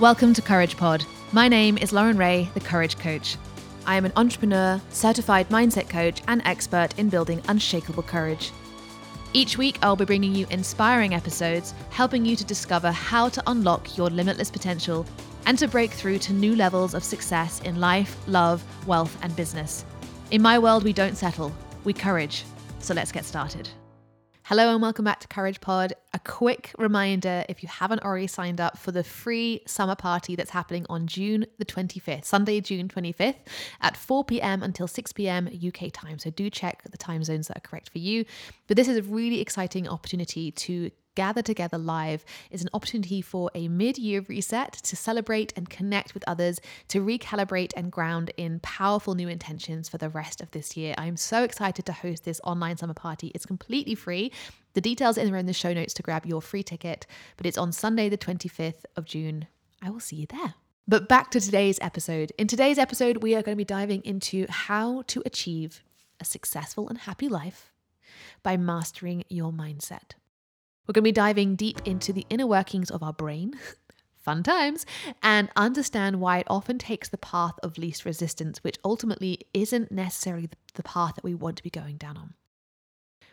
Welcome to Courage Pod. My name is Lauren Ray, the Courage Coach. I am an entrepreneur, certified mindset coach, and expert in building unshakable courage. Each week, I'll be bringing you inspiring episodes, helping you to discover how to unlock your limitless potential and to break through to new levels of success in life, love, wealth, and business. In my world, we don't settle, we courage. So let's get started. Hello and welcome back to Courage Pod. A quick reminder if you haven't already signed up for the free summer party that's happening on June the 25th, Sunday, June 25th at 4 p.m. until 6 p.m. UK time. So do check the time zones that are correct for you. But this is a really exciting opportunity to gather together live is an opportunity for a mid year reset to celebrate and connect with others, to recalibrate and ground in powerful new intentions for the rest of this year. I'm so excited to host this online summer party. It's completely free. The details are in the show notes to grab your free ticket, but it's on Sunday, the 25th of June. I will see you there. But back to today's episode. In today's episode, we are going to be diving into how to achieve a successful and happy life by mastering your mindset. We're going to be diving deep into the inner workings of our brain, fun times, and understand why it often takes the path of least resistance, which ultimately isn't necessarily the path that we want to be going down on.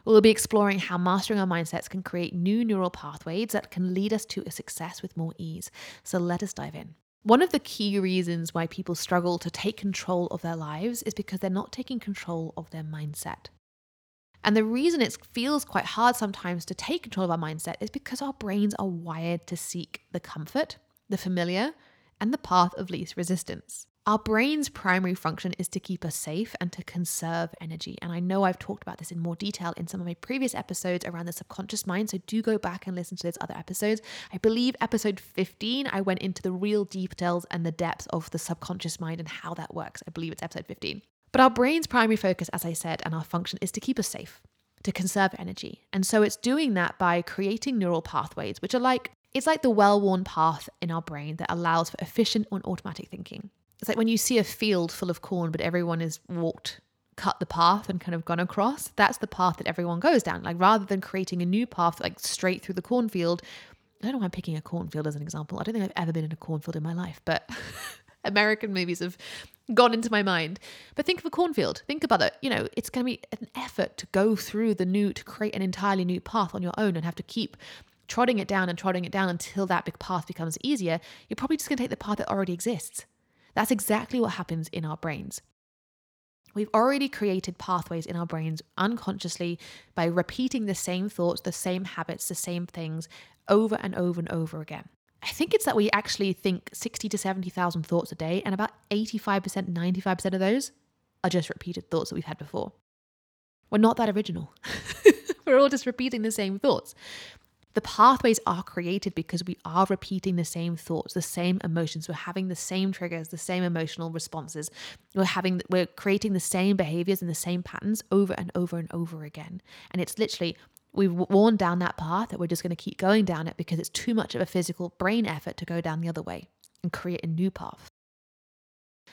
We'll be exploring how mastering our mindsets can create new neural pathways that can lead us to a success with more ease. So let us dive in. One of the key reasons why people struggle to take control of their lives is because they're not taking control of their mindset. And the reason it feels quite hard sometimes to take control of our mindset is because our brains are wired to seek the comfort, the familiar, and the path of least resistance. Our brain's primary function is to keep us safe and to conserve energy. And I know I've talked about this in more detail in some of my previous episodes around the subconscious mind. So do go back and listen to those other episodes. I believe episode 15, I went into the real details and the depths of the subconscious mind and how that works. I believe it's episode 15. But our brain's primary focus, as I said, and our function is to keep us safe, to conserve energy. And so it's doing that by creating neural pathways, which are like, it's like the well worn path in our brain that allows for efficient and automatic thinking. It's like when you see a field full of corn, but everyone has walked, cut the path and kind of gone across. That's the path that everyone goes down. Like rather than creating a new path, like straight through the cornfield, I don't know why I'm picking a cornfield as an example. I don't think I've ever been in a cornfield in my life, but American movies have gone into my mind. But think of a cornfield. Think about it. You know, it's going to be an effort to go through the new, to create an entirely new path on your own and have to keep trotting it down and trotting it down until that big path becomes easier. You're probably just going to take the path that already exists. That's exactly what happens in our brains. We've already created pathways in our brains unconsciously by repeating the same thoughts, the same habits, the same things over and over and over again. I think it's that we actually think 60 to 70,000 thoughts a day, and about 85%, 95% of those are just repeated thoughts that we've had before. We're not that original. We're all just repeating the same thoughts. The pathways are created because we are repeating the same thoughts, the same emotions. We're having the same triggers, the same emotional responses. We're having, we're creating the same behaviors and the same patterns over and over and over again. And it's literally we've worn down that path that we're just going to keep going down it because it's too much of a physical brain effort to go down the other way and create a new path.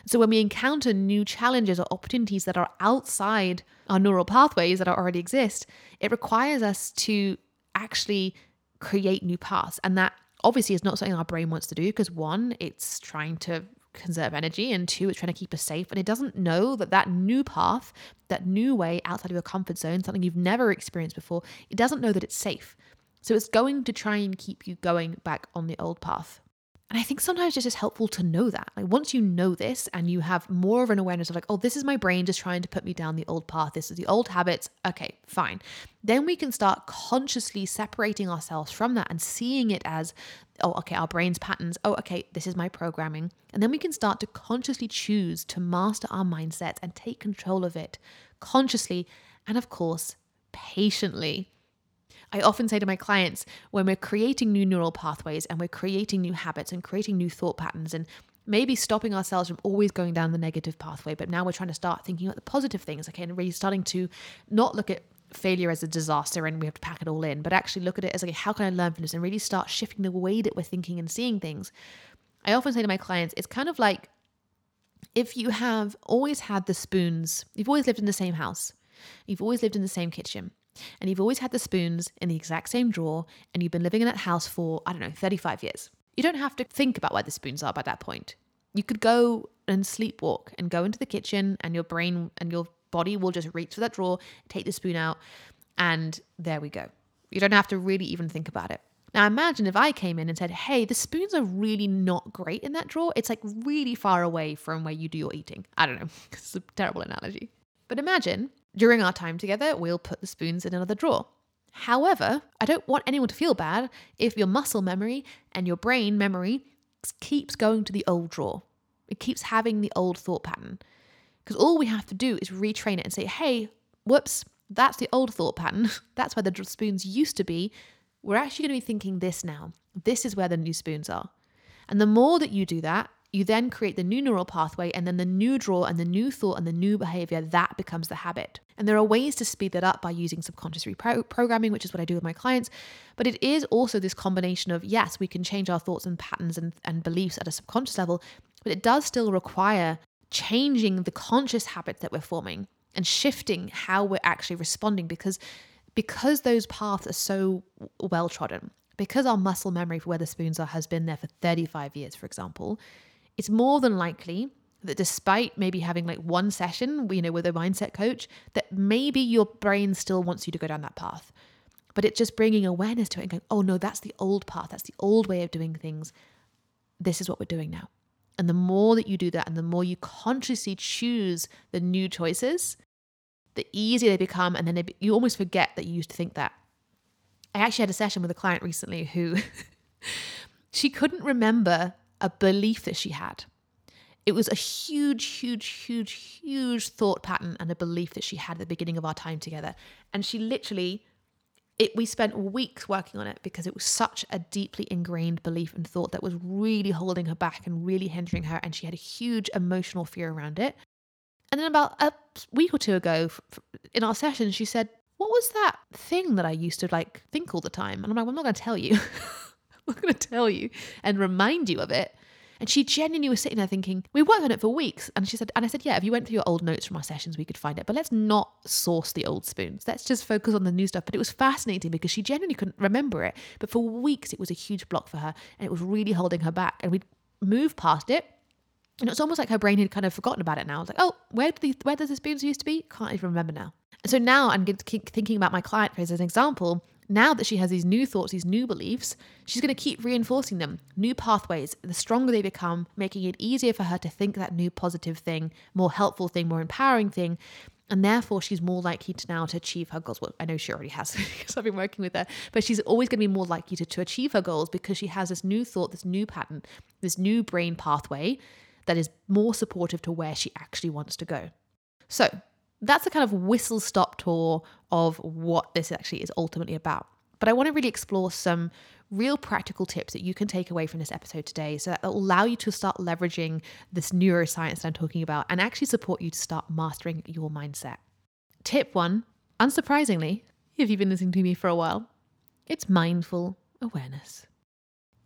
So when we encounter new challenges or opportunities that are outside our neural pathways that already exist, it requires us to actually create new paths. And that obviously is not something our brain wants to do because one, it's trying to conserve energy, and two, it's trying to keep us safe. And it doesn't know that that new path, that new way outside of your comfort zone, something you've never experienced before, it doesn't know that it's safe. So it's going to try and keep you going back on the old path. And I think sometimes it's just helpful to know that. Like once you know this and you have more of an awareness of like, oh, this is my brain just trying to put me down the old path. This is the old habits. Okay, fine. Then we can start consciously separating ourselves from that and seeing it as, oh, okay, our brain's patterns. Oh, okay, this is my programming. And then we can start to consciously choose to master our mindset and take control of it consciously and, of course, patiently. I often say to my clients when we're creating new neural pathways and we're creating new habits and creating new thought patterns and maybe stopping ourselves from always going down the negative pathway, but now we're trying to start thinking about the positive things, okay, and really starting to not look at failure as a disaster and we have to pack it all in, but actually look at it as like, how can I learn from this and really start shifting the way that we're thinking and seeing things. I often say to my clients, it's kind of like if you have always had the spoons, you've always lived in the same house, you've always lived in the same kitchen, and you've always had the spoons in the exact same drawer and you've been living in that house for, I don't know, 35 years. You don't have to think about where the spoons are by that point. You could go and sleepwalk and go into the kitchen, and your brain and your body will just reach for that drawer, take the spoon out, and there we go. You don't have to really even think about it. Now imagine if I came in and said, hey, the spoons are really not great in that drawer. It's like really far away from where you do your eating. I don't know. it's a terrible analogy. But imagine during our time together, we'll put the spoons in another drawer. However, I don't want anyone to feel bad if your muscle memory and your brain memory keeps going to the old drawer. It keeps having the old thought pattern. Because all we have to do is retrain it and say, hey, whoops, that's the old thought pattern. That's where the spoons used to be. We're actually going to be thinking this now. This is where the new spoons are. And the more that you do that, you then create the new neural pathway, and then the new draw and the new thought and the new behavior, that becomes the habit. And there are ways to speed that up by using subconscious reprogramming, which is what I do with my clients. But it is also this combination of yes, we can change our thoughts and patterns and, and beliefs at a subconscious level, but it does still require changing the conscious habits that we're forming and shifting how we're actually responding because because those paths are so well trodden because our muscle memory for where the spoons are has been there for 35 years for example it's more than likely that despite maybe having like one session you know with a mindset coach that maybe your brain still wants you to go down that path but it's just bringing awareness to it and going oh no that's the old path that's the old way of doing things this is what we're doing now and the more that you do that and the more you consciously choose the new choices the easier they become. And then they, you almost forget that you used to think that. I actually had a session with a client recently who she couldn't remember a belief that she had. It was a huge, huge, huge, huge thought pattern and a belief that she had at the beginning of our time together. And she literally, it, we spent weeks working on it because it was such a deeply ingrained belief and thought that was really holding her back and really hindering her. And she had a huge emotional fear around it. And then about a week or two ago in our session, she said, What was that thing that I used to like think all the time? And I'm like, well, I'm not going to tell you. I'm going to tell you and remind you of it. And she genuinely was sitting there thinking, we worked on it for weeks. And she said, and I said, yeah, if you went through your old notes from our sessions, we could find it. But let's not source the old spoons. Let's just focus on the new stuff. But it was fascinating because she genuinely couldn't remember it. But for weeks, it was a huge block for her and it was really holding her back. And we'd move past it and it's almost like her brain had kind of forgotten about it now. It's like, oh, where the where does the spoons used to be? Can't even remember now. And so now I'm thinking about my client as an example. Now that she has these new thoughts, these new beliefs, she's going to keep reinforcing them. New pathways. The stronger they become, making it easier for her to think that new positive thing, more helpful thing, more empowering thing. And therefore, she's more likely to now to achieve her goals. Well, I know she already has because I've been working with her, but she's always going to be more likely to, to achieve her goals because she has this new thought, this new pattern, this new brain pathway that is more supportive to where she actually wants to go. So that's a kind of whistle stop tour of what this actually is ultimately about. But I want to really explore some real practical tips that you can take away from this episode today so that will allow you to start leveraging this neuroscience that I'm talking about and actually support you to start mastering your mindset. Tip one, unsurprisingly, if you've been listening to me for a while, it's mindful awareness.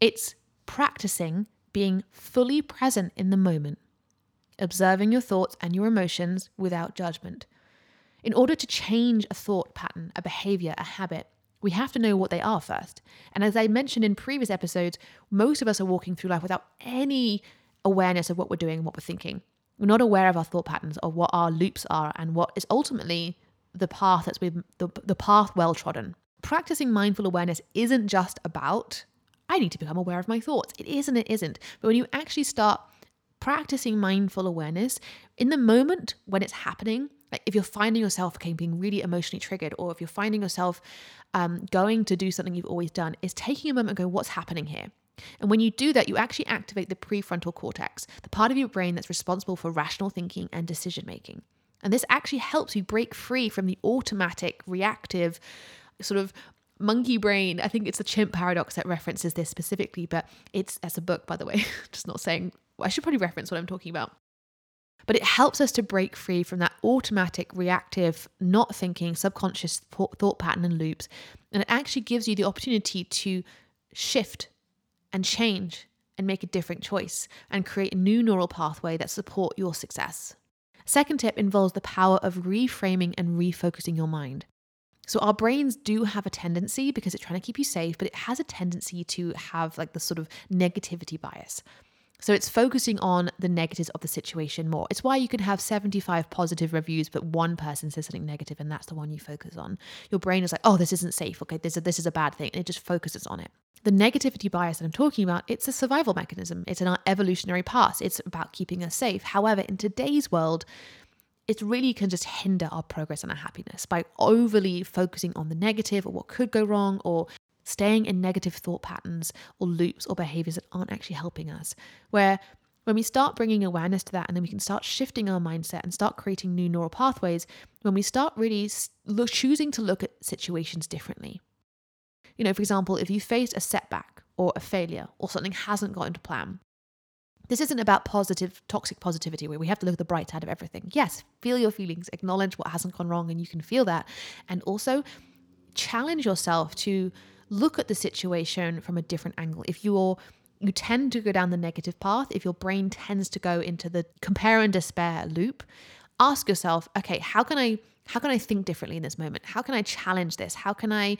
It's practicing being fully present in the moment, observing your thoughts and your emotions without judgment. In order to change a thought pattern, a behavior, a habit, we have to know what they are first. And as I mentioned in previous episodes, most of us are walking through life without any awareness of what we're doing and what we're thinking. We're not aware of our thought patterns or what our loops are and what is ultimately the path that's been the, the path well trodden. Practicing mindful awareness isn't just about I need to become aware of my thoughts. It is and it isn't. But when you actually start practicing mindful awareness in the moment when it's happening, like if you're finding yourself okay, being really emotionally triggered, or if you're finding yourself um, going to do something you've always done, is taking a moment and go, what's happening here? And when you do that, you actually activate the prefrontal cortex, the part of your brain that's responsible for rational thinking and decision making. And this actually helps you break free from the automatic, reactive, sort of monkey brain i think it's the chimp paradox that references this specifically but it's as a book by the way just not saying i should probably reference what i'm talking about. But it helps us to break free from that automatic reactive not thinking subconscious thought pattern and loops. And it actually gives you the opportunity to shift and change and make a different choice and create a new neural pathway that support your success. Second tip involves the power of reframing and refocusing your mind. So our brains do have a tendency because it's trying to keep you safe, but it has a tendency to have like the sort of negativity bias. So it's focusing on the negatives of the situation more. It's why you can have 75 positive reviews, but one person says something negative, and that's the one you focus on. Your brain is like, oh, this isn't safe. Okay, this, this is a bad thing. And it just focuses on it. The negativity bias that I'm talking about, it's a survival mechanism. It's in our evolutionary past. It's about keeping us safe. However, in today's world, it really can just hinder our progress and our happiness by overly focusing on the negative or what could go wrong or staying in negative thought patterns or loops or behaviors that aren't actually helping us. Where when we start bringing awareness to that and then we can start shifting our mindset and start creating new neural pathways, when we start really look, choosing to look at situations differently. You know, for example, if you face a setback or a failure or something hasn't gone to plan, this isn't about positive, toxic positivity where we have to look at the bright side of everything. Yes, feel your feelings, acknowledge what hasn't gone wrong, and you can feel that. And also challenge yourself to look at the situation from a different angle. If you're you tend to go down the negative path, if your brain tends to go into the compare and despair loop, ask yourself, okay, how can I how can I think differently in this moment? How can I challenge this? How can I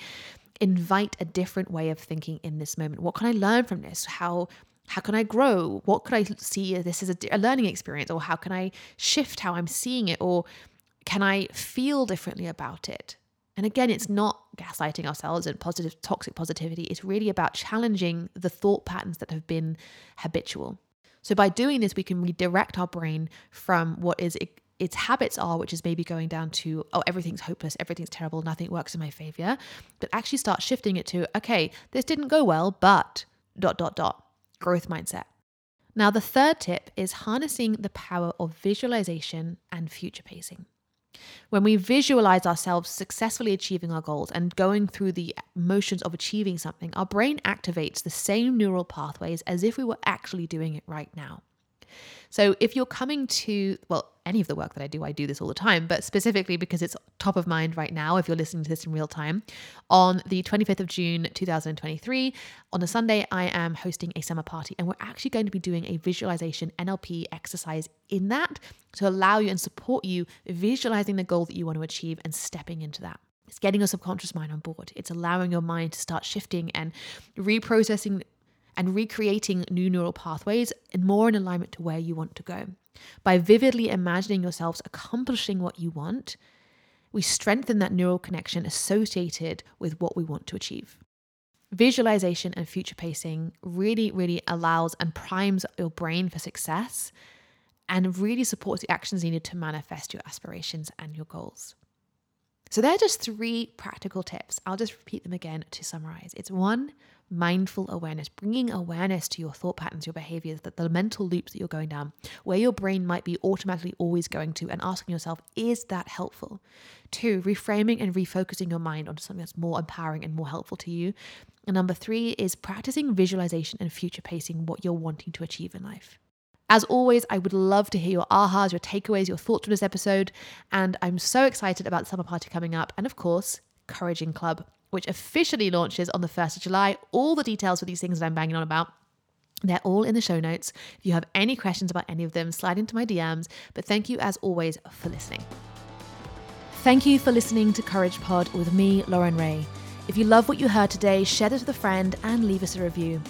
invite a different way of thinking in this moment? What can I learn from this? How how can I grow? What could I see this as a, a learning experience? Or how can I shift how I'm seeing it? Or can I feel differently about it? And again, it's not gaslighting ourselves and positive, toxic positivity. It's really about challenging the thought patterns that have been habitual. So by doing this, we can redirect our brain from what is it, its habits are, which is maybe going down to, oh, everything's hopeless, everything's terrible, nothing works in my favor, but actually start shifting it to, okay, this didn't go well, but dot, dot, dot, growth mindset. Now, the third tip is harnessing the power of visualization and future pacing. When we visualize ourselves successfully achieving our goals and going through the motions of achieving something, our brain activates the same neural pathways as if we were actually doing it right now. So if you're coming to, well, any of the work that I do, I do this all the time, but specifically because it's top of mind right now, if you're listening to this in real time, on the 25th of June 2023, on a Sunday, I am hosting a summer party and we're actually going to be doing a visualization NLP exercise in that to allow you and support you visualizing the goal that you want to achieve and stepping into that. It's getting your subconscious mind on board. It's allowing your mind to start shifting and reprocessing and recreating new neural pathways and more in alignment to where you want to go. By vividly imagining yourselves accomplishing what you want, we strengthen that neural connection associated with what we want to achieve. Visualization and future pacing really, really allows and primes your brain for success and really supports the actions needed to manifest your aspirations and your goals. So, they're just three practical tips. I'll just repeat them again to summarize. It's one, mindful awareness, bringing awareness to your thought patterns, your behaviors, that the mental loops that you're going down, where your brain might be automatically always going to, and asking yourself, is that helpful? Two, reframing and refocusing your mind onto something that's more empowering and more helpful to you. And number three is practicing visualization and future pacing what you're wanting to achieve in life. As always, I would love to hear your ahas, your takeaways, your thoughts from this episode. And I'm so excited about the summer party coming up. And of course, Couraging Club which officially launches on the 1st of July. All the details for these things that I'm banging on about. They're all in the show notes. If you have any questions about any of them, slide into my DMs. But thank you, as always, for listening. Thank you for listening to Courage Pod with me, Lauren Ray. If you love what you heard today, share it with a friend and leave us a review.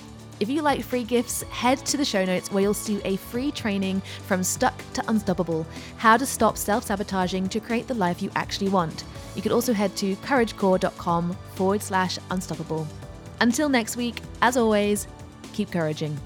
If you like free gifts, head to the show notes where you'll see a free training from stuck to unstoppable how to stop self sabotaging to create the life you actually want. You can also head to couragecore.com forward slash unstoppable. Until next week, as always, keep couraging.